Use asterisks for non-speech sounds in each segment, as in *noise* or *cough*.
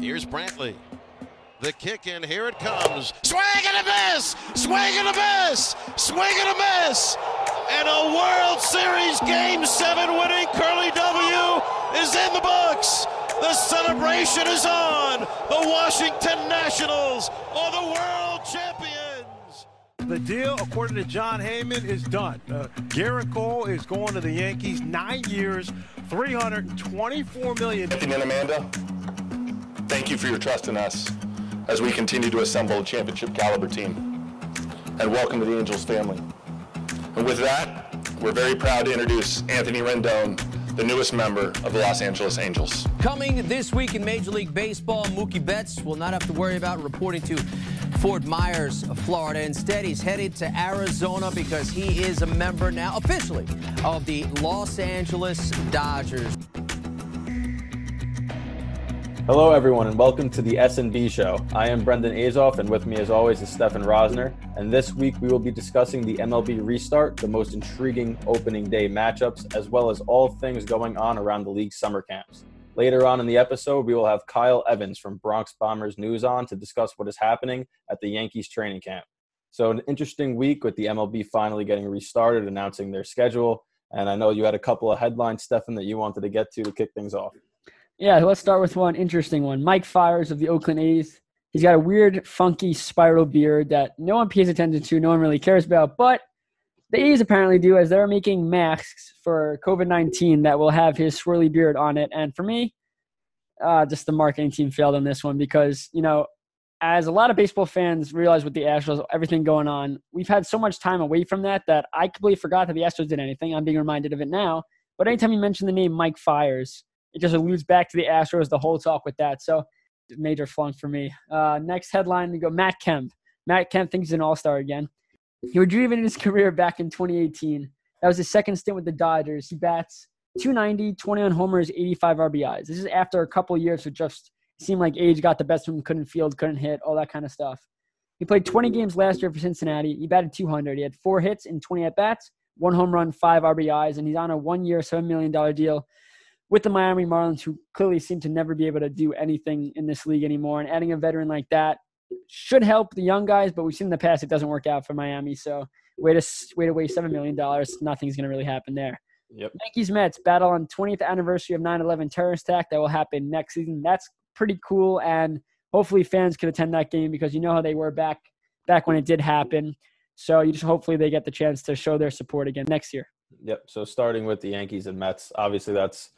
Here's Brantley. The kick in, here it comes. Swing and a miss! Swing and a miss! Swing and a miss! And a World Series Game 7 winning Curly W is in the books! The celebration is on! The Washington Nationals are the world champions! The deal, according to Jon Heyman, is done. Uh, Gerrit Cole is going to the Yankees. Nine years, 324 million. And Amanda, thank you for your trust in us as we continue to assemble a championship caliber team. And welcome to the Angels family. And with that, we're very proud to introduce Anthony Rendon, the newest member of the Los Angeles Angels. Coming this week in Major League Baseball, Mookie Betts will not have to worry about reporting to Fort Myers, Florida. Instead, he's headed to Arizona because he is a member now officially of the Los Angeles Dodgers. Hello, everyone, and welcome to the S&B Show. I am Brendan Azoff, and with me, as always, is Stefen Rosner. And this week, we will be discussing the MLB restart, the most intriguing opening day matchups, as well as all things going on around the league's summer camps. Later on in the episode, we will have Kyle Evans from Bronx Bombers News on to discuss what is happening at the Yankees training camp. So, an interesting week with the MLB finally getting restarted, announcing their schedule. And I know you had a couple of headlines, Stefan, that you wanted to get to to kick things off. Yeah, let's start with one interesting one. Mike Fiers of the Oakland A's. He's got a weird, funky spiral beard that no one pays attention to, no one really cares about, but the A's apparently do as they're making masks for COVID 19 that will have his swirly beard on it. And for me, uh, just the marketing team failed on this one because, you know, as a lot of baseball fans realize with the Astros, everything going on, we've had so much time away from that that I completely forgot that the Astros did anything. I'm being reminded of it now. But anytime you mention the name Mike Fiers, it just alludes back to the Astros, the whole talk with that. So major flunk for me. Uh, next headline, we go Matt Kemp. Matt Kemp thinks he's an all-star again. He rejuvenated his career back in 2018. That was his second stint with the Dodgers. He bats 290, 21 homers, 85 RBIs. This is after a couple years of just seemed like age got the best of him, couldn't field, couldn't hit, all that kind of stuff. He played 20 games last year for Cincinnati. He batted 200. He had four hits in 20 at bats, one home run, five RBIs, and he's on a one-year, $7 million deal with the Miami Marlins, who clearly seem to never be able to do anything in this league anymore. And adding a veteran like that should help the young guys, but we've seen in the past it doesn't work out for Miami. So way to way to waste seven million dollars. Nothing's going to really happen there. Yep. Yankees Mets battle on 20th anniversary of 9/11 terrorist attack that will happen next season. That's pretty cool, and hopefully fans can attend that game because you know how they were back back when it did happen. So you just hopefully they get the chance to show their support again next year. Yep. So starting with the Yankees and Mets, obviously that's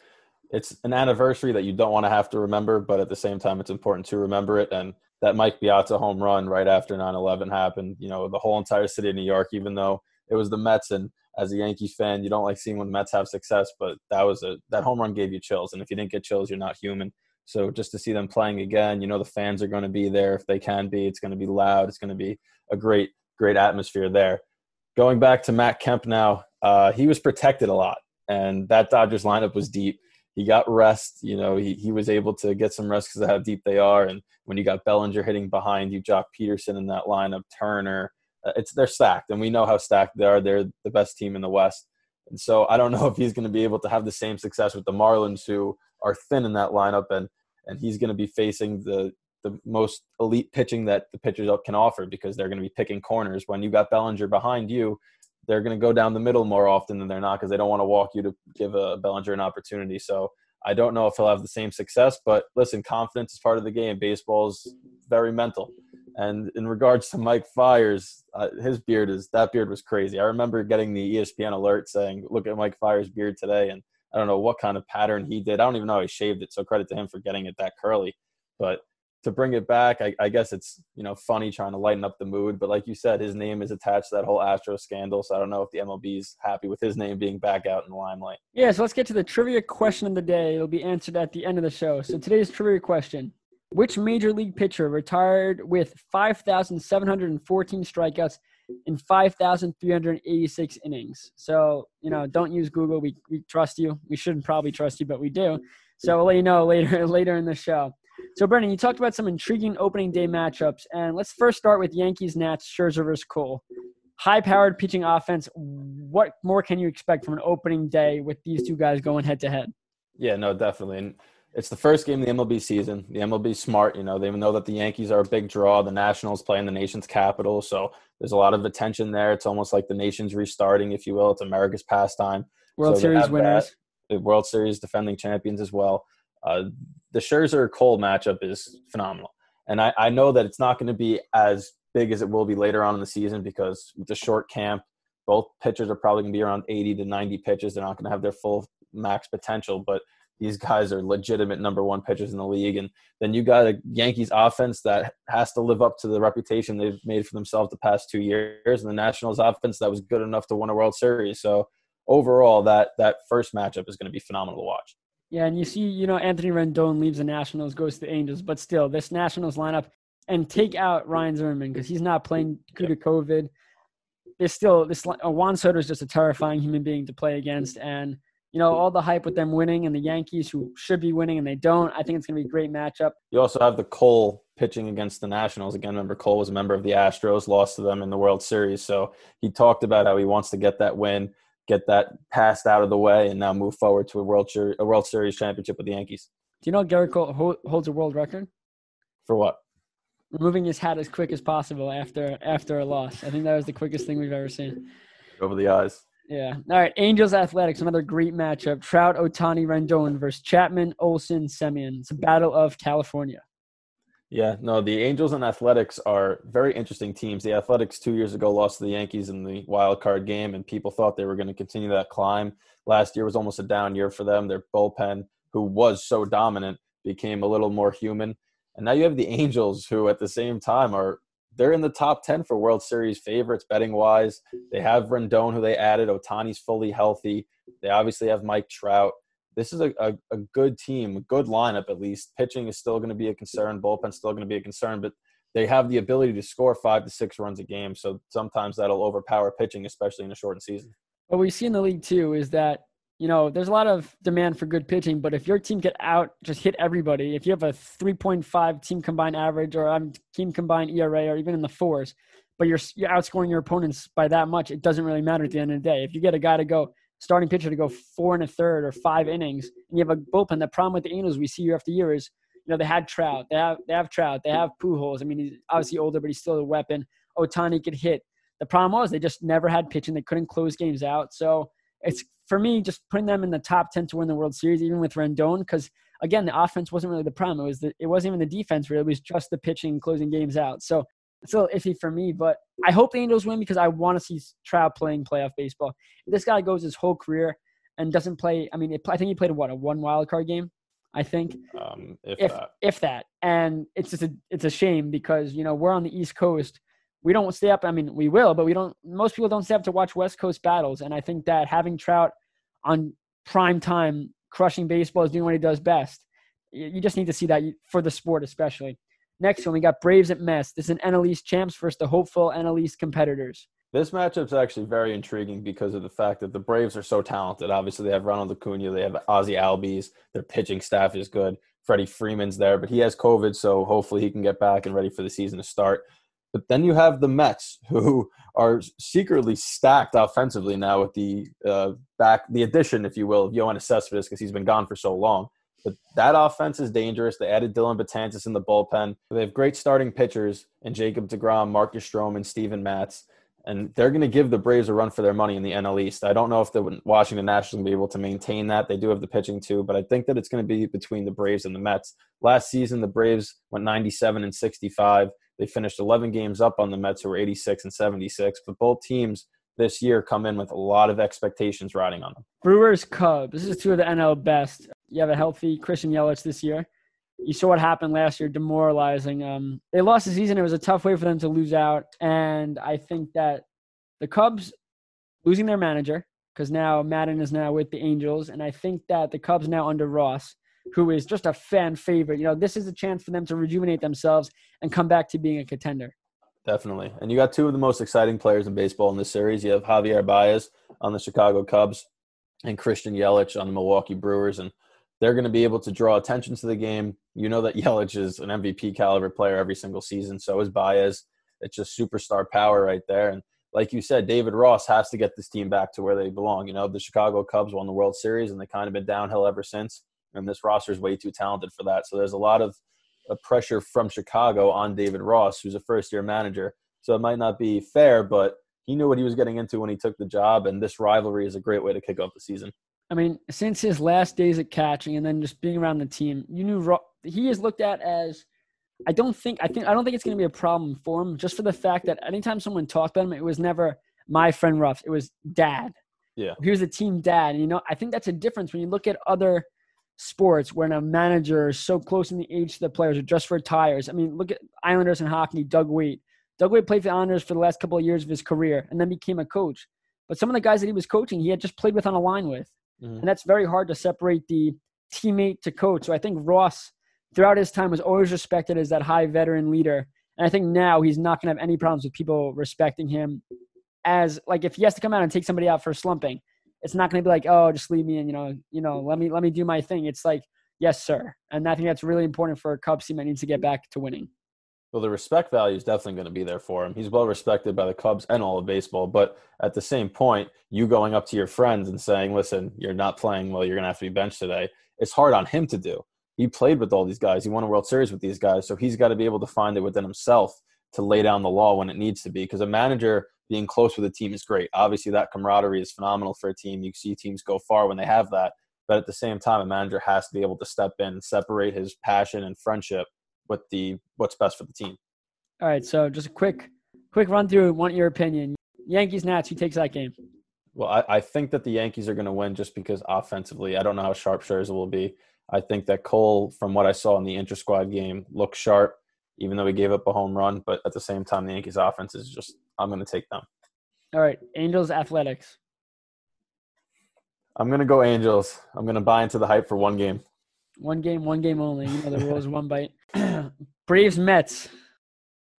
it's an anniversary that you don't want to have to remember, but at the same time, it's important to remember it. And that Mike Piazza home run right after 9/11 happened, you know, the whole entire city of New York, even though it was the Mets, and as a Yankees fan, you don't like seeing when the Mets have success, but that was a that home run gave you chills, and if you didn't get chills, you're not human. So just to see them playing again, you know, the fans are going to be there if they can be. It's going to be loud. It's going to be a great, great atmosphere there. Going back to Matt Kemp now, uh, he was protected a lot, and that Dodgers lineup was deep he got rest. You know, he, he was able to get some rest because of how deep they are. And when you got Bellinger hitting behind you, Joc Pederson in that lineup, Turner, uh, it's they're stacked, and we know how stacked they are. They're the best team in the West. And so I don't know *laughs* if he's going to be able to have the same success with the Marlins, who are thin in that lineup, and and he's going to be facing the the most elite pitching that the pitchers can offer because they're going to be picking corners. When you got Bellinger behind you, they're going to go down the middle more often than they're not because they don't want to walk you to give a Bellinger an opportunity. So I don't know if he'll have the same success, but listen, confidence is part of the game. Baseball is very mental. And in regards to Mike Fiers, uh, his beard is that beard was crazy. I remember getting the ESPN alert saying, "Look at Mike Fiers' beard today," and I don't know what kind of pattern he did. I don't even know how he shaved it. So credit to him for getting it that curly. But to bring it back, I, I, guess it's you know funny trying to lighten up the mood. But like you said, his name is attached to that whole Astro scandal, so I don't know if the MLB is happy with his name being back out in the limelight. Yeah, so let's get to the trivia question of the day. It'll be answered at the end of the show. So today's trivia question: Which major league pitcher retired with 5,714 strikeouts in 5,386 innings? So you know, don't use Google. We we trust you. We shouldn't probably trust you, but we do. So we'll let you know later *laughs* later in the show. So, Brendan, you talked about some intriguing opening day matchups, and let's first start with Yankees Nats Scherzer versus Cole. High powered pitching offense. What more can you expect from an opening day with these two guys going head to head? Yeah, no, definitely. And it's the first game of the MLB season. The MLB smart, you know, they know that the Yankees are a big draw. The Nationals play in the nation's capital, so there's a lot of attention there. It's almost like the nation's restarting, if you will. It's America's pastime. World So Series winners. that. The World Series defending champions as well. Uh, the Scherzer Cole matchup is phenomenal, and I, I know that it's not going to be as big as it will be later on in the season because with the short camp, both pitchers are probably going to be around 80 to 90 pitches. They're not going to have their full max potential, but these guys are legitimate number one pitchers in the league. And then you got a Yankees offense that has to live up to the reputation they've made for themselves the past two years, and the Nationals offense that was good enough to win a World Series. So overall, that that first matchup is going to be phenomenal to watch. Yeah, and you see, you know, Anthony Rendon leaves the Nationals, goes to the Angels, but still, this Nationals lineup and take out Ryan Zimmerman because he's not playing due to COVID. There's still this uh, Juan Soto is just a terrifying human being to play against, and you know all the hype with them winning and the Yankees who should be winning and they don't. I think it's going to be a great matchup. You also have the Cole pitching against the Nationals. Again, remember Cole was a member of the Astros, lost to them in the World Series. So he talked about how he wants to get that win, get that passed out of the way, and now move forward to a World Series, a World Series championship with the Yankees. Do you know Gerrit Cole ho- holds a world record? For what? Removing his hat as quick as possible after after a loss. I think that was the quickest thing we've ever seen. Over the eyes. Yeah. All right. Angels Athletics, another great matchup. Trout, Ohtani, Rendon versus Chapman, Olson, Semien. It's a battle of California. Yeah, no, the Angels and Athletics are very interesting teams. The Athletics two years ago lost to the Yankees in the wild card game, and people thought they were going to continue that climb. Last year was almost a down year for them. Their bullpen, who was so dominant, became a little more human. And now you have the Angels, who at the same time are they're in the top ten for World Series favorites betting wise. They have Rendon, who they added. Ohtani's fully healthy. They obviously have Mike Trout this is a, a, a, good team, a good lineup at least. Pitching is still going to be a concern. Bullpen's still going to be a concern, but they have the ability to score five to six runs a game. So sometimes that'll overpower pitching, especially in a shortened season. What we see in the league too is that you know there's a lot of demand for good pitching, but if your team get out, just hit everybody. If you have a 3.5 team combined average or um, team combined ERA or even in the fours, but you're you're outscoring your opponents by that much, it doesn't really matter at the end of the day. If you get a guy to go starting pitcher to go four and a third or five innings, and you have a bullpen. The problem with the Angels we see year after year is, you know, they had Trout, they have they have Trout, they have Pujols. I mean, he's obviously older, but he's still a weapon. Ohtani could hit. The problem was they just never had pitching. They couldn't close games out. So it's for me just putting them in the top ten to win the World Series, even with Rendon, because again the offense wasn't really the problem. It was the, it wasn't even the defense really. It was just the pitching closing games out. So it's a little iffy for me, but I hope the Angels win because I want to see Trout playing playoff baseball. If this guy goes his whole career and doesn't play, I mean, it, I think he played what a one wild card game. I think, um, if, if that. if that, and it's just a it's a shame because you know we're on the East Coast. We don't stay up. I mean, we will, but we don't. Most people don't stay up to watch West Coast battles, and I think that having Trout on prime time, crushing baseball, is doing what he does best. You just need to see that for the sport, especially. Next one, we got Braves at Mets. This is an NL East champs versus the hopeful NL East competitors. This matchup's actually very intriguing because of the fact that the Braves are so talented. Obviously, they have Ronald Acuna, they have Ozzy Albies, their pitching staff is good. Freddie Freeman's there, but he has COVID, so hopefully he can get back and ready for the season to start. But then you have the Mets, *laughs* who are secretly stacked offensively now with the uh, back, the addition, if you will, of Yoenis Cespedes because he's been gone for so long. But that offense is dangerous. They added Dellin Betances in the bullpen. They have great starting pitchers in Jacob DeGrom, Marcus Stroman, and Steven Matz. And they're going to give the Braves a run for their money in the NL East. I don't know if the Washington Nationals will be able to maintain that. They do have the pitching too, but I think that it's going to be between the Braves and the Mets. Last season, the Braves went 97 and 65. They finished 11 games up on the Mets, who were 86 and 76. But both teams this year come in with a lot of expectations riding on them. Brewers Cubs. This is two of the NL best. You have a healthy Christian Yelich this year. You saw what happened last year, demoralizing. Um, they lost the season. It was a tough way for them to lose out, and I think that the Cubs losing their manager because now Maddon is now with the Angels, and I think that the Cubs now under Ross, who is just a fan favorite. You know, this is a chance for them to rejuvenate themselves and come back to being a contender. Definitely. And you got two of the most exciting players in baseball in this series. You have Javier Baez on the Chicago Cubs and Christian Yelich on the Milwaukee Brewers. And they're going to be able to draw attention to the game. You know that Yelich is an MVP caliber player every single season. So is Baez. It's just superstar power right there. And like you said, David Ross has to get this team back to where they belong. You know, the Chicago Cubs won the World Series and they kind of been downhill ever since. and this roster is way too talented for that. So there's a lot of uh, pressure from Chicago on David Ross, who's a first year manager. So it might not be fair, but he knew what he was getting into when he took the job, and this rivalry is a great way to kick off the season. I mean, since his last days at catching and then just being around the team, you knew Ro- he is looked at as. I don't think I think I don't think it's going to be a problem for him, just for the fact that anytime someone talked about him, it was never my friend Ruff. It was dad. Yeah. He was a team dad. And, you know, I think that's a difference when you look at other sports when a manager is so close in the age to the players or just for retires. I mean, look at Islanders and hockey, Doug Weight. Doug Weight played for the Islanders for the last couple of years of his career and then became a coach. But some of the guys that he was coaching, he had just played with on a line with. Mm-hmm. And that's very hard to separate the teammate to coach. So I think Ross, throughout his time, was always respected as that high veteran leader. And I think now he's not going to have any problems with people respecting him as like if he has to come out and take somebody out for slumping, it's not going to be like, oh, just leave me and you know, you know, let me let me do my thing. It's like, yes, sir, and I think that's really important for a Cubs team that needs to get back to winning. Well, the respect value is definitely going to be there for him. He's well respected by the Cubs and all of baseball. But at the same point, you going up to your friends and saying, listen, you're not playing well, you're going to have to be benched today, it's hard on him to do. He played with all these guys, he won a World Series with these guys. So he's got to be able to find it within himself to lay down the law when it needs to be. Because a manager being close with a team is great. Obviously, that camaraderie is phenomenal for a team. You see teams go far when they have that. But at the same time, a manager has to be able to step in, separate his passion and friendship with the what's best for the team. All right, so just a quick, quick run through. Want your opinion? Yankees Nats. Who takes that game? Well, I, I think that the Yankees are going to win just because offensively, I don't know how sharp Scherzer will be. I think that Cole, from what I saw in the inter squad game, looks sharp even though he gave up a home run. But at the same time, the Yankees offense is just, I'm going to take them. All right. Angels Athletics. I'm going to go Angels. I'm going to buy into the hype for one game. One game, one game only. You know the *laughs* rules, one bite. *clears throat* Braves Mets.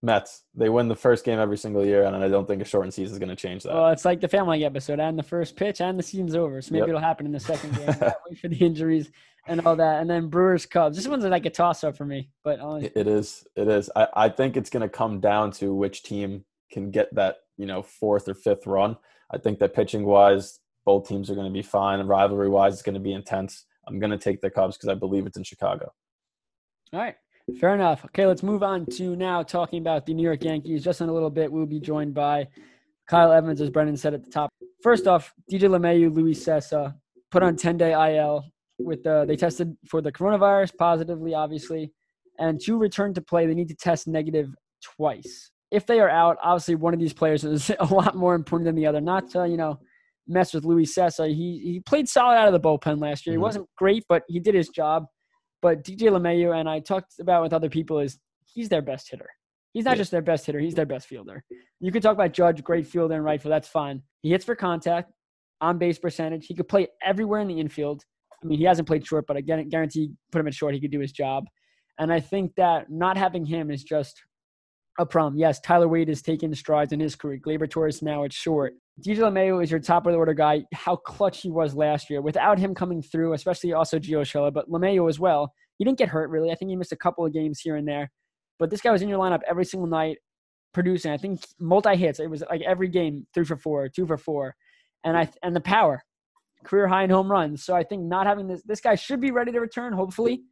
Mets. They win the first game every single year, and I don't think a shortened season is going to change that. Well, it's like the Family episode, and the first pitch, and the season's over. So maybe yep. it'll happen in the second game. *laughs* Wait for the injuries and all that, and then Brewers Cubs. This one's like a toss up for me, but only- it is. It is. I, I think it's going to come down to which team can get that you know fourth or fifth run. I think that pitching wise, both teams are going to be fine, rivalry wise, it's going to be intense. I'm going to take the Cubs because I believe it's in Chicago. All right. Fair enough. Okay, let's move on to now talking about the New York Yankees. Just in a little bit, we'll be joined by Kyle Evans, as Brendan said at the top. First off, DJ LeMahieu, Luis Cessa put on 10 day IL with the, they tested for the coronavirus positively, obviously, and to return to play, they need to test negative twice. If they are out, obviously one of these players is *laughs* a lot more important than the other. Not to, you know, mess with Luis Cessa. He he played solid out of the bullpen last year. He mm-hmm. wasn't great, but he did his job. But DJ LeMahieu and I talked about with other people is he's their best hitter. He's not yeah. just their best hitter; he's their best fielder. You can talk about Judge, great fielder and right field. That's fine. He hits for contact, on base percentage. He could play everywhere in the infield. I mean, he hasn't played short, but I guarantee put him at short, he could do his job. And I think that not having him is just a problem. Yes, Tyler Wade has taken strides in his career. Gleyber Torres now it's short. DJ LeMahieu is your top of the order guy. How clutch he was last year without him coming through, especially also Gio Urshela, but LeMahieu as well. He didn't get hurt really. I think he missed a couple of games here and there, but this guy was in your lineup every single night, producing. I think multi hits. It was like every game, three for four, two for four, and I and the power, career high in home runs. So I think not having this, this guy should be ready to return. Hopefully,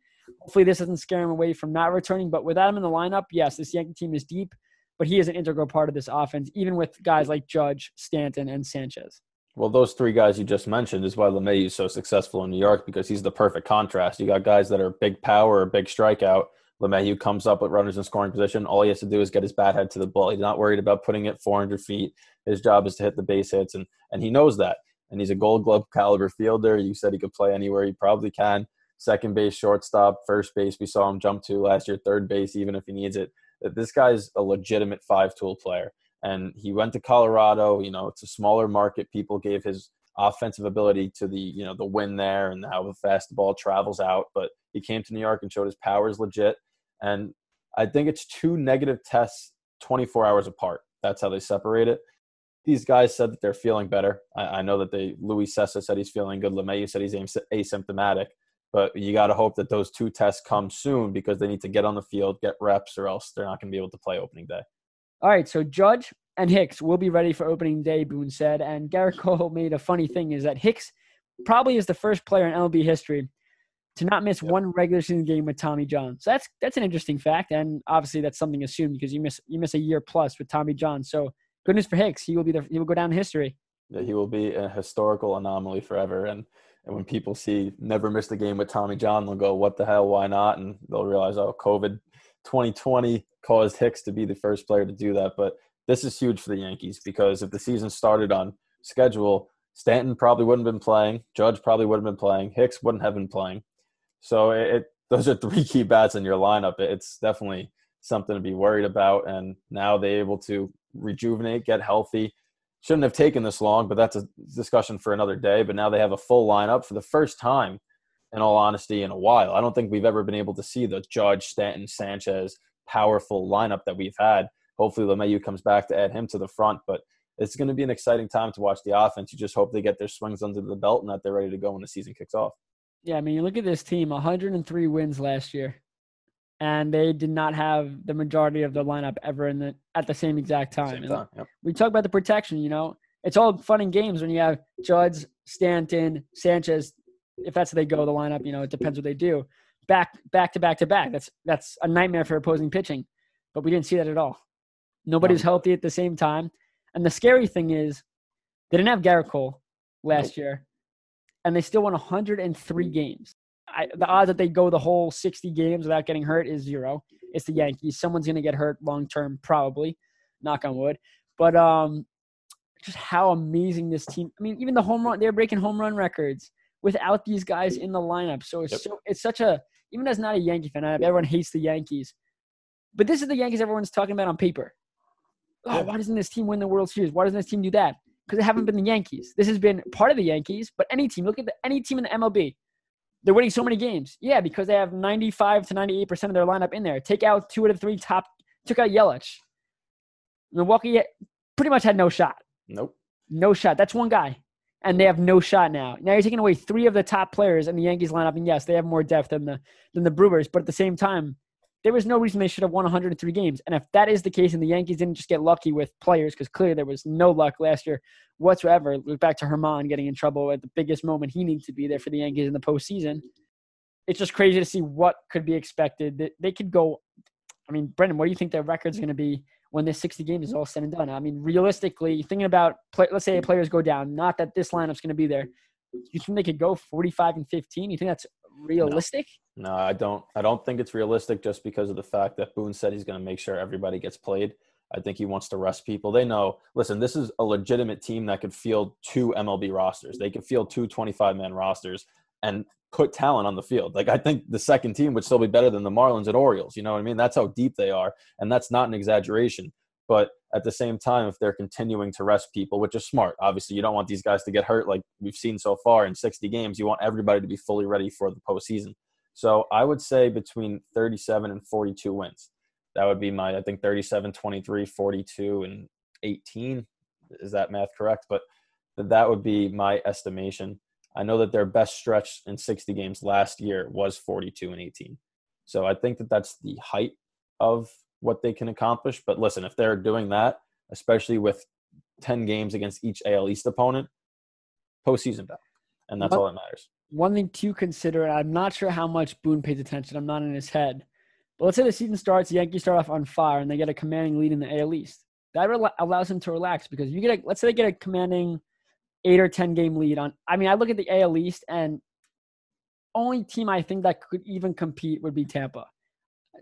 hopefully this doesn't scare him away from not returning. But without him in the lineup, yes, this Yankee team is deep but he is an integral part of this offense, even with guys like Judge, Stanton, and Sanchez. Well, those three guys you just mentioned is why LeMay is so successful in New York because he's the perfect contrast. You got guys that are big power big strikeout. LeMahieu comes up with runners in scoring position. All he has to do is get his bat head to the ball. He's not worried about putting it 400 feet. His job is to hit the base hits, and and he knows that. And he's a Gold Glove caliber fielder. You said he could play anywhere. He probably can. Second base, shortstop, first base. We saw him jump to last year. Third base, even if he needs it that this guy's a legitimate five tool player. And he went to Colorado. You know, it's a smaller market. People gave his offensive ability to the you know the win there and how the fast the ball travels out. But he came to New York and showed his power is legit. And I think it's two negative tests 24 hours apart. That's how they separate it. These guys said that they're feeling better. I, I know that they Luis Cessa said he's feeling good. LeMahieu said he's asymptomatic. But you got to hope that those two tests come soon because they need to get on the field, get reps, or else they're not going to be able to play opening day. All right, so Judge and Hicks will be ready for opening day, Boone said. And Gerrit Cole *laughs* made a funny thing is that Hicks probably is the first player in MLB history to not miss one regular season game with Tommy John. So that's that's an interesting fact, and obviously that's something assumed because you miss you miss a year plus with Tommy John. So good news for Hicks. He will be the he will go down in history. Yeah, he will be a historical anomaly forever. And and when people see never missed a game with Tommy John, they'll go, "What the hell? Why not?" And they'll realize, "Oh, COVID 2020 caused Hicks to be the first player to do that." But this is huge for the Yankees because if the season started on schedule, Stanton probably wouldn't have been playing, Judge probably wouldn't have been playing, Hicks wouldn't have been playing. So it those are three key bats in your lineup. It's definitely something to be worried about. And now they're able to rejuvenate, get healthy. Shouldn't have taken this long, but that's a discussion for another day. But now they have a full lineup for the first time, in all honesty, in a while. I don't think we've ever been able to see the Judge, Stanton, Sanchez powerful lineup that we've had. Hopefully, LeMahieu comes back to add him to the front. But it's going to be an exciting time to watch the offense. You just hope they get their swings under the belt and that they're ready to go when the season kicks off. Yeah, I mean, you look at this team 103 wins last year, and they did not have the majority of the lineup ever in the at the same exact time. Same time yep. We talk about the protection, you know, it's all fun and games when you have Judge, Stanton, Sanchez. If that's how they go, the lineup, you know, it depends what they do. Back, back to back to back. That's that's a nightmare for opposing pitching, but we didn't see that at all. Nobody's no. healthy at the same time, and the scary thing is, they didn't have Gerrit Cole last nope. year and they still won 103 games. I, the odds that they go the whole 60 games without getting hurt is zero. It's the Yankees. Someone's going to get hurt long term, probably. Knock on wood. But um, just how amazing this team. I mean, even the home run, they're breaking home run records without these guys in the lineup. So it's yep. so it's such a even as not a Yankee fan, everyone hates the Yankees. But this is the Yankees everyone's talking about on paper. Oh, why doesn't this team win the World Series? Why doesn't this team do that? because they haven't been the Yankees. This has been part of the Yankees, but any team, look at the, any team in the MLB. They're winning so many games. Yeah, because they have 95 to 98% of their lineup in there. Take out two out of three top, took out Yelich. Milwaukee pretty much had no shot. Nope. No shot. That's one guy. And they have no shot now. Now you're taking away three of the top players in the Yankees lineup. And yes, they have more depth than the than the Brewers, but at the same time, there was no reason they should have won 103 games. And if that is the case, and the Yankees didn't just get lucky with players, because clearly there was no luck last year whatsoever. Look back to German getting in trouble at the biggest moment he needs to be there for the Yankees in the postseason. It's just crazy to see what could be expected. They could go. I mean, Brendan, what do you think their record's going to be when this 60 games is all said and done? I mean, realistically, thinking about, play, let's say players go down, not that this lineup's going to be there. You think they could go 45 and 15? You think that's realistic? No. no, I don't. I don't think it's realistic just because of the fact that Boone said he's going to make sure everybody gets played. I think he wants to rest people. They know, listen, this is a legitimate team that could field two MLB rosters. They could field two 25 man rosters and put talent on the field. Like, I think the second team would still be better than the Marlins and Orioles. You know what I mean? That's how deep they are. And that's not an exaggeration. But at the same time, if they're continuing to rest people, which is smart, obviously, you don't want these guys to get hurt like we've seen so far in 60 games. You want everybody to be fully ready for the postseason. So I would say between 37 and 42 wins. That would be my, I think, 37, 23, 42, and 18. Is that math correct? But that would be my estimation. I know that their best stretch in 60 games last year was 42 and 18. So I think that that's the height of what they can accomplish. But listen, if they're doing that, especially with 10 games against each AL East opponent, postseason bound. And that's all that matters. One thing to consider, and I'm not sure how much Boone pays attention. I'm not in his head. But let's say the season starts, the Yankees start off on fire, and they get a commanding lead in the AL East. That re- allows him to relax because you get a, let's say they get a commanding eight or ten game lead on. I mean, I look at the AL East, and only team I think that could even compete would be Tampa.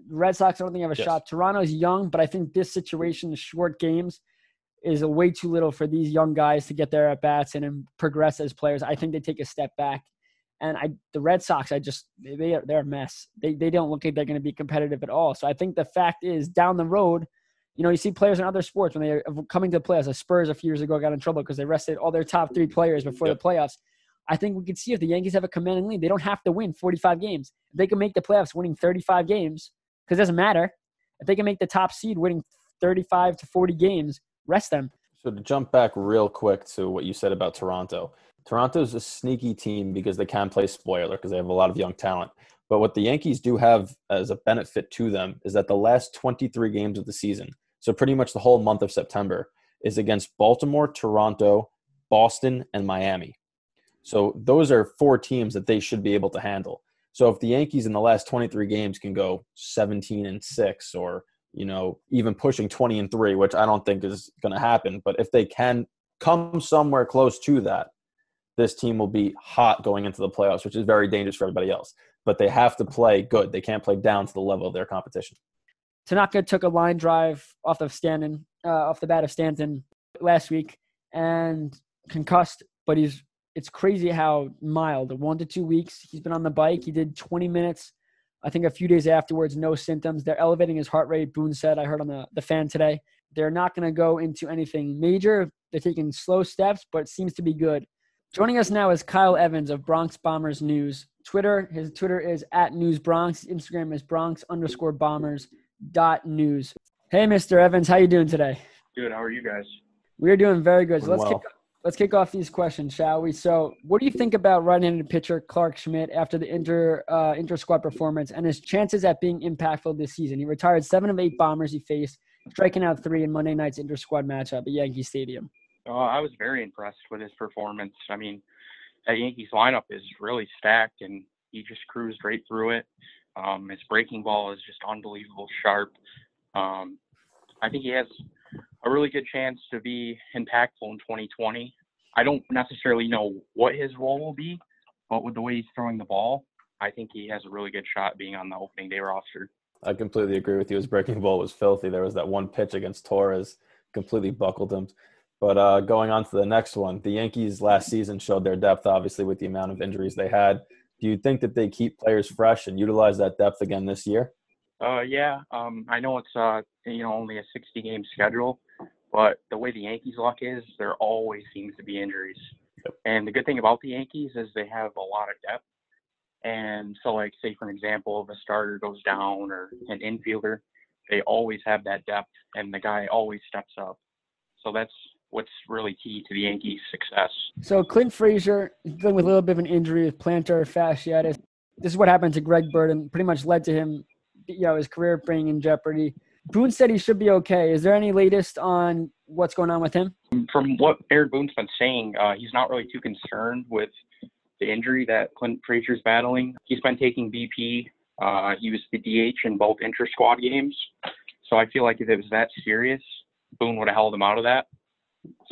Red Sox, I don't think have a yes. shot. Toronto's young, but I think this situation, the short games, is way too little for these young guys to get their at bats and progress as players. I think they take a step back. And I, the Red Sox, I just they are they're a mess. They they don't look like they're going to be competitive at all. So I think the fact is down the road, you know, you see players in other sports when they're coming to the playoffs. The Spurs a few years ago got in trouble because they rested all their top three players before yep. the playoffs. I think we could see if the Yankees have a commanding lead, they don't have to win 45 games. If they can make the playoffs winning 35 games, because it doesn't matter. If they can make the top seed winning 35 to 40 games, rest them. So to jump back real quick to what you said about Toronto, Toronto's a sneaky team because they can play spoiler because they have a lot of young talent. But what the Yankees do have as a benefit to them is that the last 23 games of the season, so pretty much the whole month of September, is against Baltimore, Toronto, Boston, and Miami. So those are four teams that they should be able to handle. So if the Yankees in the last 23 games can go 17 and 6 or you know even pushing 20 and 3, which I don't think is going to happen, but if they can come somewhere close to that, this team will be hot going into the playoffs, which is very dangerous for everybody else. But they have to play good. They can't play down to the level of their competition. Tanaka took a line drive off of Stanton, uh, off the bat of Stanton last week, and concussed. But he's it's crazy how mild. One to two weeks. He's been on the bike. He did 20 minutes. I think a few days afterwards, no symptoms. They're elevating his heart rate. Boone said. I heard on the the fan today. They're not going to go into anything major. They're taking slow steps, but it seems to be good. Joining us now is Kyle Evans of Bronx Bombers News. Twitter, his Twitter is at News Bronx. Instagram is Bronx underscore Bombers dot news. Hey, Mr. Evans, how you doing today? Good. How are you guys? We are doing very good. So let's well. kick, let's kick off these questions, shall we? So, what do you think about right-handed pitcher Clarke Schmidt after the inter uh, inter squad performance and his chances at being impactful this season? He retired seven of eight bombers he faced, striking out three in Monday night's inter squad matchup at Yankee Stadium. Uh, I was very impressed with his performance. I mean, that Yankees lineup is really stacked, and he just cruised right through it. Um, his breaking ball is just unbelievable sharp. Um, I think he has a really good chance to be impactful in 2020. I don't necessarily know what his role will be, but with the way he's throwing the ball, I think he has a really good shot being on the opening day roster. I completely agree with you. His breaking ball was filthy. There was that one pitch against Torres, completely buckled him. But uh, going on to the next one, the Yankees last season showed their depth, obviously, with the amount of injuries they had. Do you think that they keep players fresh and utilize that depth again this year? Uh, yeah, um, I know it's uh, you know only a 60 game schedule, but the way the Yankees' luck is, there always seems to be injuries. Yep. And the good thing about the Yankees is they have a lot of depth. And so, like, say for an example, if a starter goes down or an infielder, they always have that depth, and the guy always steps up. So that's what's really key to the Yankees' success. So Clint Frazier dealing with a little bit of an injury with plantar fasciitis. This is what happened to Greg Bird and pretty much led to him, you know, his career being in jeopardy. Boone said he should be okay. Is there any latest on what's going on with him? From what Aaron Boone's been saying, uh, he's not really too concerned with the injury that Clint Frazier's battling. He's been taking BP. Uh, he was the DH in both inter squad games. So I feel like if it was that serious, Boone would have held him out of that.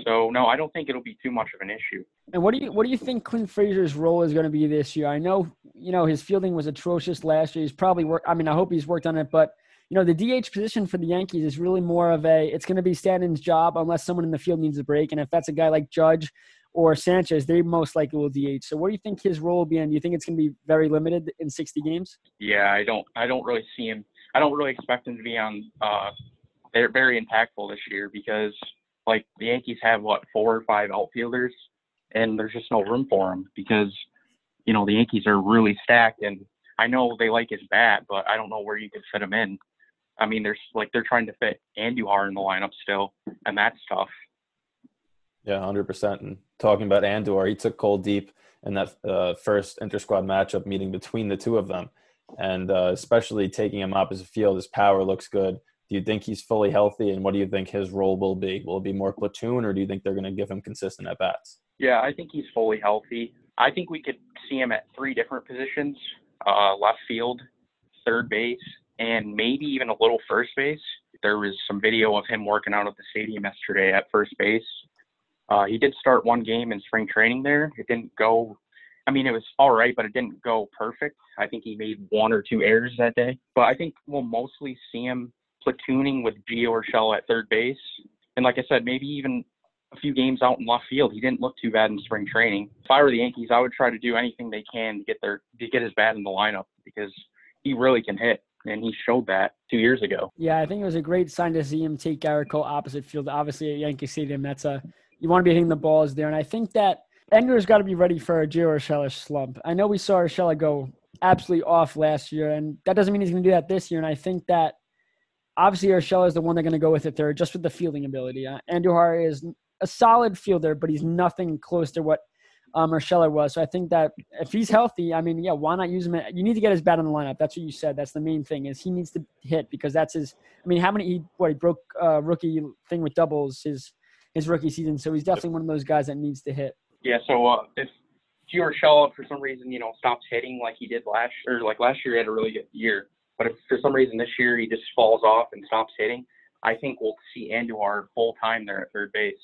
So no, I don't think it'll be too much of an issue. And what do you what do you think Clint Frazier's role is going to be this year? I know you know his fielding was atrocious last year. He's probably worked. I mean, I hope he's worked on it, but you know the DH position for the Yankees is really more of a it's going to be Stanton's job unless someone in the field needs a break, and if that's a guy like Judge or Sanchez, they most likely will DH. So what do you think his role will be? And do you think it's going to be very limited in 60 games? Yeah, I don't I don't really see him. I don't really expect him to be on. Uh, they're very impactful this year because like the Yankees have what four or five outfielders, and there's just no room for him because you know the Yankees are really stacked, and I know they like his bat, but I don't know where you could fit him in. I mean, there's like they're trying to fit Andujar in the lineup still, and that's tough. Yeah, hundred percent. And talking about Andujar, he took Cole deep in that uh, first inter squad matchup meeting between the two of them, and uh, especially taking him opposite field, his power looks good. Do you think he's fully healthy, and what do you think his role will be? Will it be more platoon, or do you think they're going to give him consistent at bats? Yeah, I think he's fully healthy. I think we could see him at three different positions: uh, left field, third base, and maybe even a little first base. There was some video of him working out at the stadium yesterday at first base. Uh, he did start one game in spring training there. It didn't go. I mean, it was all right, but it didn't go perfect. I think he made one or two errors that day. But I think we'll mostly see him platooning with Gio Urshela at third base. And like I said, maybe even a few games out in left field. He didn't look too bad in spring training. If I were the Yankees, I would try to do anything they can to get their to get his bat in the lineup because he really can hit. And he showed that two years ago. Yeah, I think it was a great sign to see him take Gerrit Cole opposite field. Obviously, at Yankee Stadium, that's a you want to be hitting the balls there. And I think that Ender's got to be ready for a Gio Urshela slump. I know we saw Urshela go absolutely off last year, and that doesn't mean he's going to do that this year. And I think that obviously Urshela is the one they're going to go with at third, just with the fielding ability. Uh, Andujar is a solid fielder, but he's nothing close to what um, was. So I think that if he's healthy, I mean, yeah, why not use him? At, you need to get his bat in the lineup. That's what you said. That's the main thing is he needs to hit because that's his. I mean, how many? He what he broke uh, rookie thing with doubles his his rookie season. So he's definitely one of those guys that needs to hit. Yeah. So uh, if Gio Urshela, for some reason, you know, stops hitting like he did last year, like last year he had a really good year. But if for some reason this year he just falls off and stops hitting, I think we'll see Andujar full time there at third base,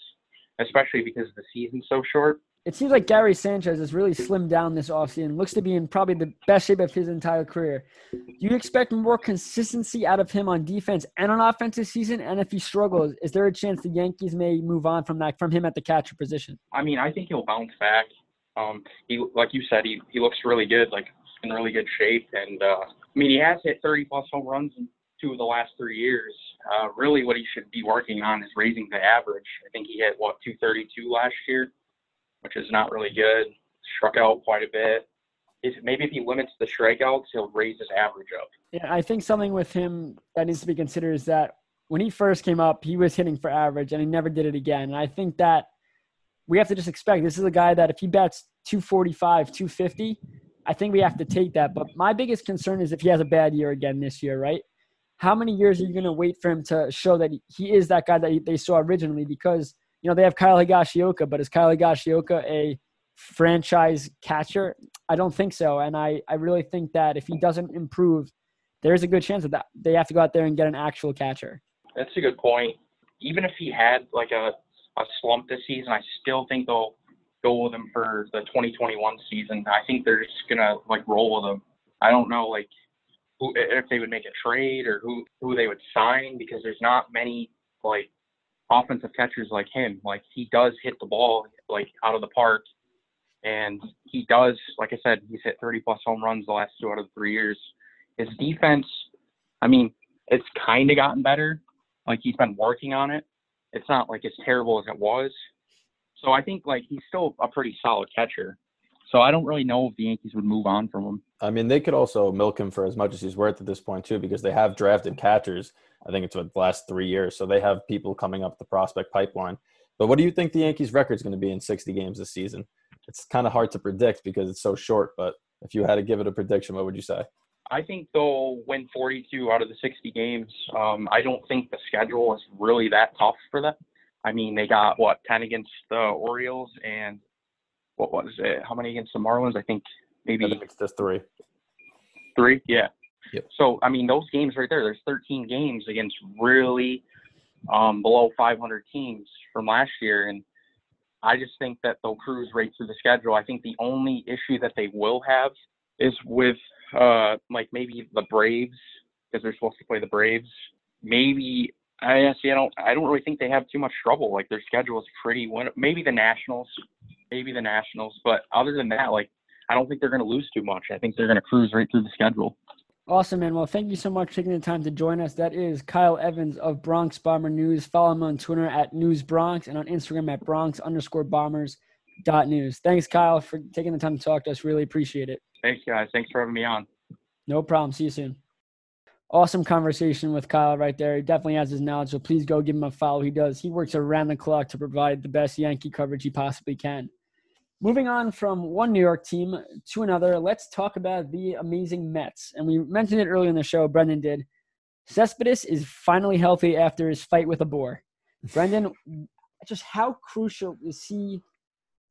especially because the season's so short. It seems like Gary Sanchez has really slimmed down this offseason. Looks to be in probably the best shape of his entire career. Do you expect more consistency out of him on defense and on offense this season? And if he struggles, is there a chance the Yankees may move on from that from him at the catcher position? I mean, I think he'll bounce back. Um, he, like you said, he, he looks really good, like in really good shape. And uh, I mean, he has hit 30 plus home runs in two of the last three years. Uh, really, what he should be working on is raising the average. I think he hit what 232 last year which is not really good. Struck out quite a bit. If, maybe if he limits the strikeouts, he'll raise his average up. Yeah, I think something with him that needs to be considered is that when he first came up, he was hitting for average and he never did it again. And I think that we have to just expect this is a guy that if he bats 245, 250, I think we have to take that. But my biggest concern is if he has a bad year again this year, right? How many years are you going to wait for him to show that he is that guy that they saw originally? Because you know, they have Kyle Higashioka, but is Kyle Higashioka a franchise catcher? I don't think so. And I, I really think that if he doesn't improve, there's a good chance that they have to go out there and get an actual catcher. That's a good point. Even if he had like a, a slump this season, I still think they'll go with him for the 2021 season. I think they're just gonna like roll with him. I don't know like who if they would make a trade or who who they would sign because there's not many like offensive catchers like him. Like he does hit the ball like out of the park, and he does. Like I said, he's hit 30 plus home runs the last two out of three years. His defense, I mean, it's kind of gotten better. Like he's been working on it. It's not like as terrible as it was. So I think like he's still a pretty solid catcher. So I don't really know if the Yankees would move on from him. I mean, they could also milk him for as much as he's worth at this point too, because they have drafted catchers. I think it's what the last three years, so they have people coming up the prospect pipeline. But what do you think the Yankees' record is going to be in 60 games this season? It's kind of hard to predict because it's so short. But if you had to give it a prediction, what would you say? I think they'll win 42 out of the 60 games. Um, I don't think the schedule is really that tough for them. I mean, they got what 10 against the Orioles and what was it? How many against the Marlins? I think maybe I think it's just three. Three, yeah. Yep. So I mean, those games right there. There's 13 games against really um, below 500 teams from last year, and I just think that they'll cruise right through the schedule. I think the only issue that they will have is with uh, like maybe the Braves because they're supposed to play the Braves. Maybe I see. I don't. I don't really think they have too much trouble. Like their schedule is pretty. Maybe the Nationals maybe the Nationals. But other than that, like I don't think they're going to lose too much. I think they're going to cruise right through the schedule. Awesome, man. Well, thank you so much for taking the time to join us. That is Kyle Evans of Bronx Bomber News. Follow him on Twitter at News Bronx and on Instagram at Bronx underscore Bombers dot news. Thanks, Kyle, for taking the time to talk to us. Really appreciate it. Thanks, guys. Thanks for having me on. No problem. See you soon. Awesome conversation with Kyle right there. He definitely has his knowledge, so please go give him a follow. He does. He works around the clock to provide the best Yankee coverage he possibly can. Moving on from one New York team to another, let's talk about the amazing Mets. And we mentioned it earlier in the show, Brendan did. Cespedes is finally healthy after his fight with a boar. *laughs* Brendan, just how crucial is he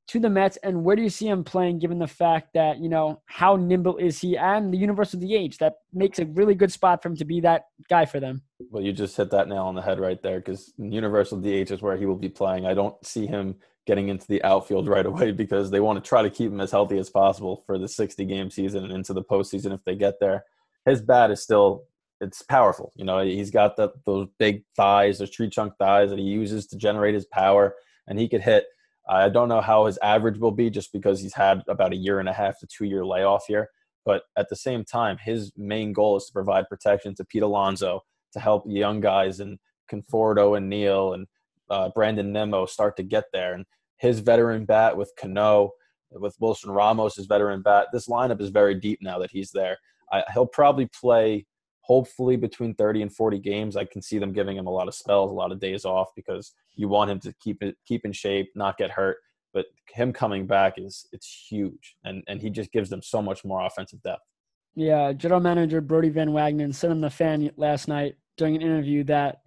to the Mets, and where do you see him playing given the fact that, you know, how nimble is he and the universe of the age? That makes a really good spot for him to be that guy for them. Well, you just hit that nail on the head right there because universal DH is where he will be playing. I don't see him getting into the outfield right away because they want to try to keep him as healthy as possible for the 60 game season and into the postseason if they get there. His bat is still it's powerful. You know, he's got the, those big thighs, those tree trunk thighs that he uses to generate his power, and he could hit. I don't know how his average will be just because he's had about a year and a half to two year layoff here. But at the same time, his main goal is to provide protection to Pete Alonso to help young guys and Conforto and Neal and uh, Brandon Nimmo start to get there. And his veteran bat with Cano, with Wilson Ramos, his veteran bat, this lineup is very deep now that he's there. I, he'll probably play hopefully between 30 and 40 games. I can see them giving him a lot of spells, a lot of days off because you want him to keep it keep in shape, not get hurt. But him coming back is it's huge, and and he just gives them so much more offensive depth. Yeah, general manager Brodie Van Wagenen said on the fan last night during an interview that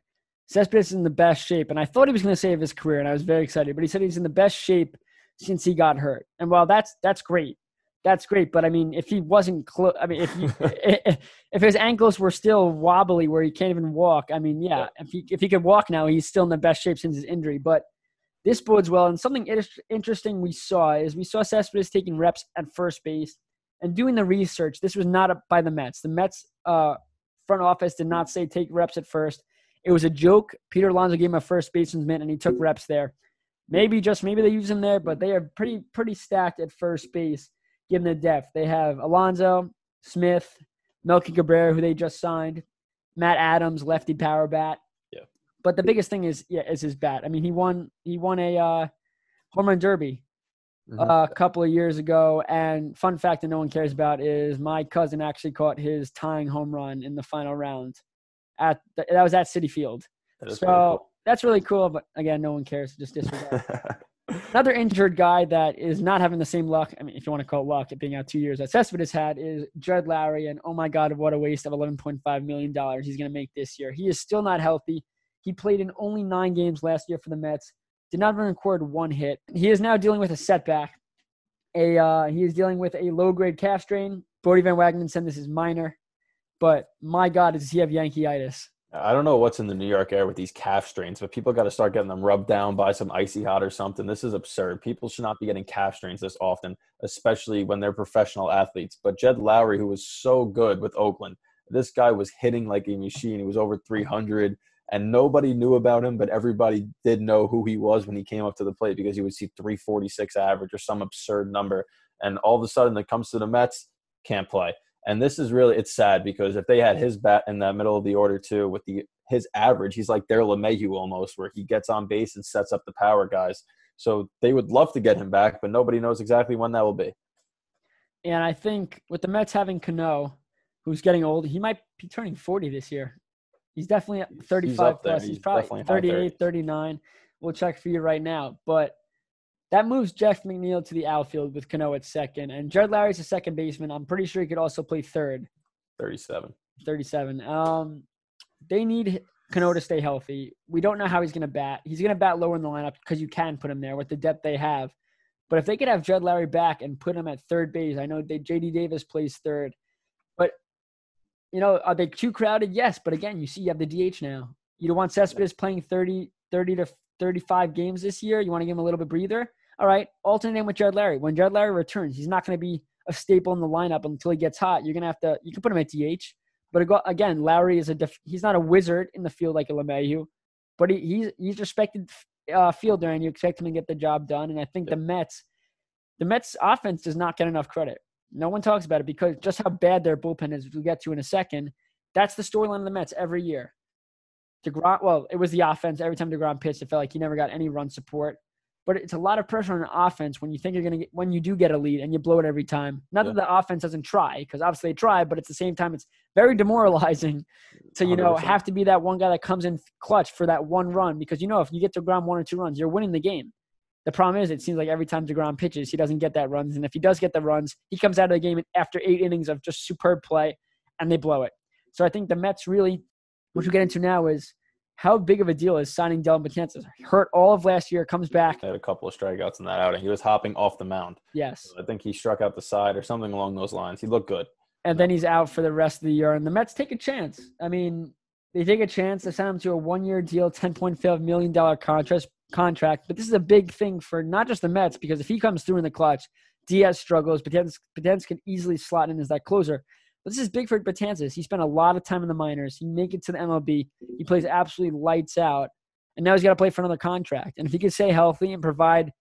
Cespedes is in the best shape, and I thought he was going to save his career, and I was very excited. But he said he's in the best shape since he got hurt. And while that's that's great, that's great. But I mean, if he wasn't close, I mean, if you, *laughs* *laughs* if his ankles were still wobbly where he can't even walk, I mean, yeah, if he if he could walk now, he's still in the best shape since his injury. But this bodes well. And something interesting we saw is we saw Cespedes taking reps at first base and doing the research. This was not by the Mets. The Mets uh, front office did not say take reps at first. It was a joke. Peter Alonso gave him a first baseman's mitt, and he took reps there. Maybe just maybe they use him there, but they are pretty pretty stacked at first base given the depth. They have Alonso, Smith, Melky Cabrera, who they just signed, Matt Adams, lefty power bat. Yeah. But the biggest thing is yeah is his bat. I mean, he won he won a uh, home run derby mm-hmm. uh, a couple of years ago. And fun fact that no one cares about is my cousin actually caught his tying home run in the final round. At the, that was at Citi Field. That so cool. that's really cool. But again, no one cares. Just disregard. *laughs* Another injured guy that is not having the same luck, I mean, if you want to call it luck, at being out two years that Cespedes has had, is Jed Lowrie. And oh my God, what a waste of $11.5 million he's going to make this year. He is still not healthy. He played in only nine games last year for the Mets, did not even record one hit. He is now dealing with a setback. A uh, He is dealing with a low grade calf strain. Brodie Van Wagenen said this is minor, but my God, does he have Yankeeitis? I don't know what's in the New York air with these calf strains, but people got to start getting them rubbed down by some icy hot or something. This is absurd. People should not be getting calf strains this often, especially when they're professional athletes. But Jed Lowrie, who was so good with Oakland, this guy was hitting like a machine. He was over 300, and nobody knew about him, but everybody did know who he was when he came up to the plate because he would see 346 average or some absurd number. And all of a sudden, it comes to the Mets, can't play. And this is really it's sad because if they had his bat in the middle of the order too, with the his average, he's like their LeMahieu almost, where he gets on base and sets up the power guys. So they would love to get him back, but nobody knows exactly when that will be. And I think with the Mets having Cano, who's getting old, he might be turning 40 this year. He's definitely 35 he's plus. He's, he's probably 38, 39. We'll check for you right now. But that moves Jeff McNeil to the outfield with Cano at second. And Jed Lowrie's a second baseman. I'm pretty sure he could also play third. 37. 37. Um, they need Cano to stay healthy. We don't know how he's going to bat. He's going to bat lower in the lineup because you can put him there with the depth they have. But if they could have Jed Lowrie back and put him at third base, I know they, JD Davis plays third. But, you know, are they too crowded? Yes. But again, you see you have the DH now. You don't want Cespedes playing 30, 30 to 35 games this year. You want to give him a little bit breather. All right, alternate him with Jared Lowrie. When Jared Lowrie returns, he's not going to be a staple in the lineup until he gets hot. You're going to have to, you can put him at DH. But again, Lowrie is a, def, he's not a wizard in the field like a LeMahieu, but he, he's, he's respected uh, fielder and you expect him to get the job done. And I think the Mets, the Mets offense does not get enough credit. No one talks about it because just how bad their bullpen is, we'll get to in a second. That's the storyline of the Mets every year. DeGrom, well, it was the offense. Every time DeGrom pitched, it felt like he never got any run support. But it's a lot of pressure on an offense when you think you're going to get, when you do get a lead and you blow it every time. Not yeah. that the offense doesn't try, because obviously they try, but at the same time, it's very demoralizing *laughs* to, you know, 100%. have to be that one guy that comes in clutch for that one run. Because, you know, if you get to ground one or two runs, you're winning the game. The problem is, it seems like every time DeGrom pitches, he doesn't get that runs. And if he does get the runs, he comes out of the game after eight innings of just superb play and they blow it. So I think the Mets really, which we get into now, is how big of a deal is signing Dellin Betances? Hurt all of last year, comes back. Had a couple of strikeouts in that outing. He was hopping off the mound. Yes. So I think he struck out the side or something along those lines. He looked good. And then he's out for the rest of the year. And the Mets take a chance. I mean, they take a chance. to sign him to a one-year deal, $10.5 million contract. Contract, but this is a big thing for not just the Mets because if he comes through in the clutch, Diaz struggles. Betances, Betances can easily slot in as that closer. But this is big for Betances. He spent a lot of time in the minors. He make it to the MLB. He plays absolutely lights out. And now he's got to play for another contract. And if he can stay healthy and provide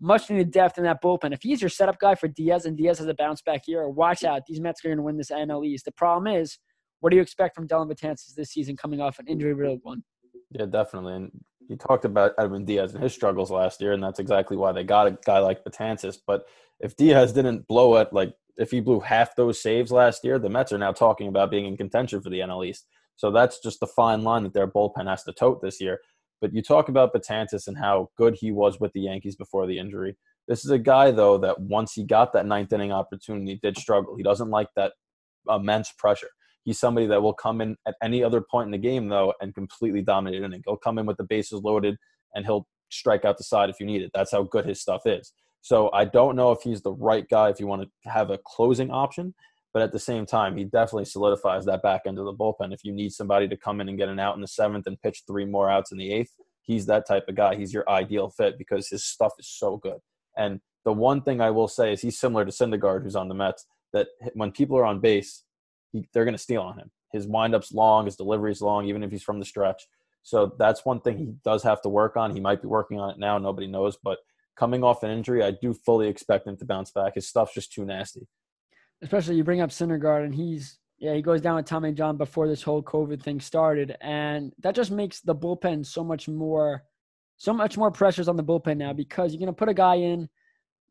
much needed depth in that bullpen, if he's your setup guy for Diaz and Diaz has a bounce back year, watch out. These Mets are going to win this NL East. The problem is, what do you expect from Dellin Betances this season coming off an injury riddled one? Yeah, definitely. And you talked about Edwin Diaz and his struggles last year, and that's exactly why they got a guy like Betances. But if Diaz didn't blow it like if he blew half those saves last year, the Mets are now talking about being in contention for the NL East. So that's just the fine line that their bullpen has to tote this year. But you talk about Betances and how good he was with the Yankees before the injury. This is a guy, though, that once he got that ninth inning opportunity, did struggle. He doesn't like that immense pressure. He's somebody that will come in at any other point in the game, though, and completely dominate an inning. He'll come in with the bases loaded and he'll strike out the side if you need it. That's how good his stuff is. So I don't know if he's the right guy if you want to have a closing option, but at the same time, he definitely solidifies that back end of the bullpen. If you need somebody to come in and get an out in the seventh and pitch three more outs in the eighth, he's that type of guy. He's your ideal fit because his stuff is so good. And the one thing I will say is he's similar to Syndergaard, who's on the Mets, that when people are on base, he, they're going to steal on him. His windup's long, his delivery's long, even if he's from the stretch. So that's one thing he does have to work on. He might be working on it now. Nobody knows. But coming off an injury, I do fully expect him to bounce back. His stuff's just too nasty. Especially you bring up Syndergaard, and he's yeah he goes down with Tommy John before this whole COVID thing started, and that just makes the bullpen so much more, so much more pressures on the bullpen now because you're gonna put a guy in.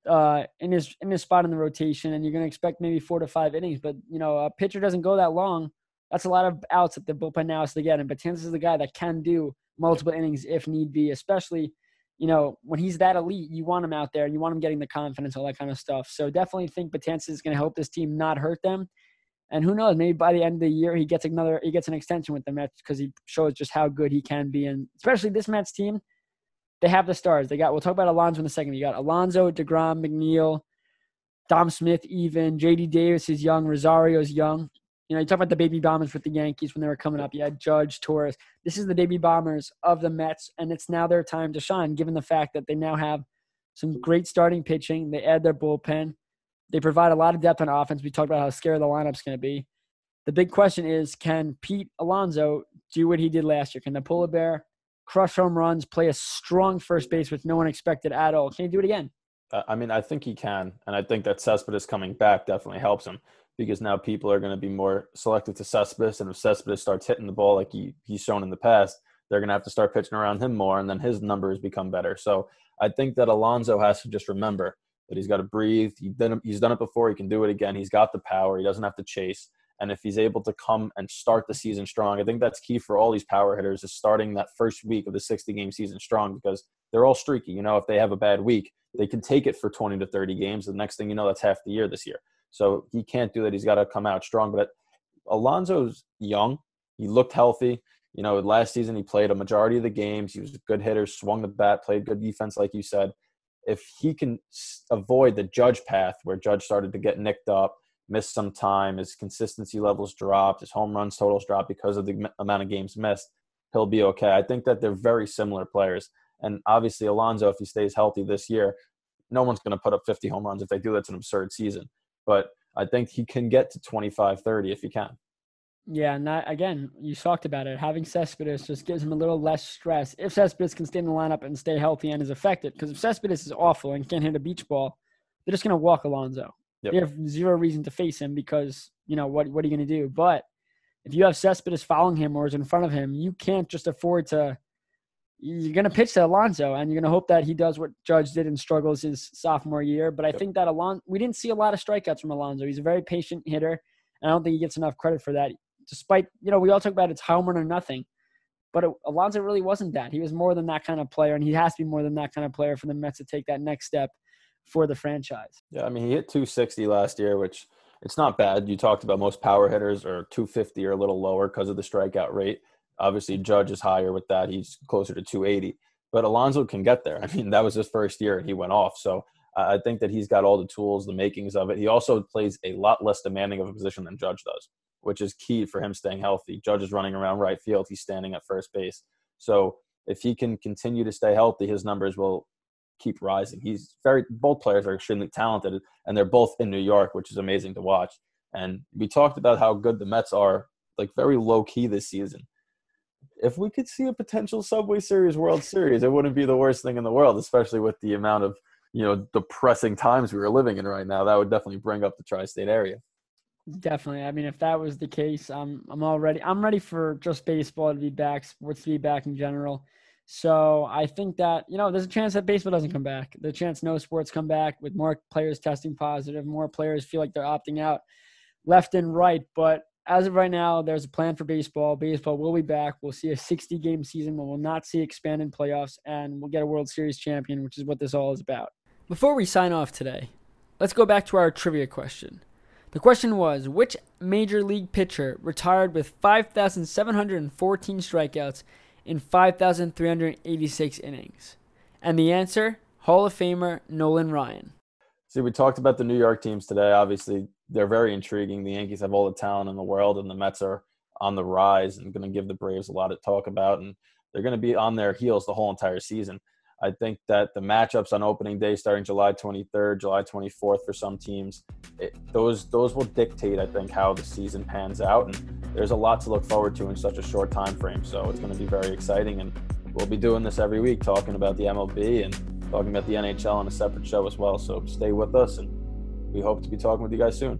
Uh, in his in his spot in the rotation, and you're going to expect maybe four to five innings. But you know, a pitcher doesn't go that long. That's a lot of outs that the bullpen now has to get. And Betances is the guy that can do multiple innings if need be, especially you know, when he's that elite, you want him out there and you want him getting the confidence, all that kind of stuff. So definitely think Betances is going to help this team not hurt them. And who knows, maybe by the end of the year he gets another, he gets an extension with the Mets because he shows just how good he can be. And especially this Mets team, they have the stars. They got. We'll talk about Alonso in a second. You got Alonso, Degrom, McNeil, Dom Smith, even J.D. Davis is young, Rosario's young. You know, you talk about the baby bombers with the Yankees when they were coming up. You had Judge, Torres. This is the baby bombers of the Mets, and it's now their time to shine, given the fact that they now have some great starting pitching. They add their bullpen. They provide a lot of depth on offense. We talked about how scary the lineup's going to be. The big question is, can Pete Alonso do what he did last year? Can the Polar Bear crush home runs, play a strong first base, which no one expected at all? Can he do it again? Uh, I mean, I think he can, and I think that Cespedes coming back definitely helps him because now people are going to be more selective to Cespedes, and if Cespedes starts hitting the ball like he, he's shown in the past, they're going to have to start pitching around him more, and then his numbers become better. So I think that Alonso has to just remember that he's got to breathe. He did, he's done it before. He can do it again. He's got the power. He doesn't have to chase. And if he's able to come and start the season strong, I think that's key for all these power hitters is starting that first week of the 60 game season strong because they're all streaky. You know, if they have a bad week, they can take it for 20 to 30 games. The next thing you know, that's half the year this year. So he can't do that. He's got to come out strong. But Alonso's young. He looked healthy. You know, last season he played a majority of the games. He was a good hitter, swung the bat, played good defense, like you said. If he can avoid the Judge path where Judge started to get nicked up, missed some time, his consistency levels dropped, his home runs totals dropped because of the amount of games missed, he'll be okay. I think that they're very similar players. And obviously, Alonso, if he stays healthy this year, no one's going to put up 50 home runs. If they do, that's an absurd season but I think he can get to 25, 30 if he can. Yeah, and that, again, you talked about it. Having Cespedes just gives him a little less stress. If Cespedes can stay in the lineup and stay healthy and is effective, because if Cespedes is awful and can't hit a beach ball, they're just going to walk Alonso. Yep. They have zero reason to face him because, you know, what, what are you going to do? But if you have Cespedes following him or is in front of him, you can't just afford to you're going to pitch to Alonso and you're going to hope that he does what Judge did and struggles his sophomore year. But I yep. think that Alonso, we didn't see a lot of strikeouts from Alonso. He's a very patient hitter. And I don't think he gets enough credit for that. Despite, you know, we all talk about it's home run or nothing. But it, Alonso really wasn't that. He was more than that kind of player, and he has to be more than that kind of player for the Mets to take that next step for the franchise. Yeah, I mean, he hit 260 last year, which it's not bad. You talked about most power hitters are 250 or a little lower because of the strikeout rate. Obviously, Judge is higher with that. He's closer to 280. But Alonso can get there. I mean, that was his first year and he went off. So uh, I think that he's got all the tools, the makings of it. He also plays a lot less demanding of a position than Judge does, which is key for him staying healthy. Judge is running around right field. He's standing at first base. So if he can continue to stay healthy, his numbers will keep rising. He's very both players are extremely talented and they're both in New York, which is amazing to watch. And we talked about how good the Mets are, like very low key this season if we could see a potential Subway Series World Series, it wouldn't be the worst thing in the world, especially with the amount of you know depressing times we are living in right now. That would definitely bring up the tri-state area. Definitely. I mean, if that was the case, I'm I'm already I'm ready for just baseball to be back, sports to be back in general. So I think that you know there's a chance that baseball doesn't come back. The chance no sports come back with more players testing positive, more players feel like they're opting out left and right. But as of right now, there's a plan for baseball. Baseball will be back. We'll see a 60 game season, but we'll not see expanded playoffs, and we'll get a World Series champion, which is what this all is about. Before we sign off today, let's go back to our trivia question. The question was Which major league pitcher retired with 5,714 strikeouts in 5,386 innings? And the answer Hall of Famer Nolan Ryan. See, we talked about the New York teams today. Obviously, they're very intriguing. The Yankees have all the talent in the world, and the Mets are on the rise and going to give the Braves a lot to talk about. And they're going to be on their heels the whole entire season. I think that the matchups on opening day, starting July 23rd, July 24th for some teams, it, those those will dictate, I think, how the season pans out. And there's a lot to look forward to in such a short time frame. So it's going to be very exciting. And we'll be doing this every week, talking about the MLB and talking about the NHL on a separate show as well. So stay with us, and we hope to be talking with you guys soon.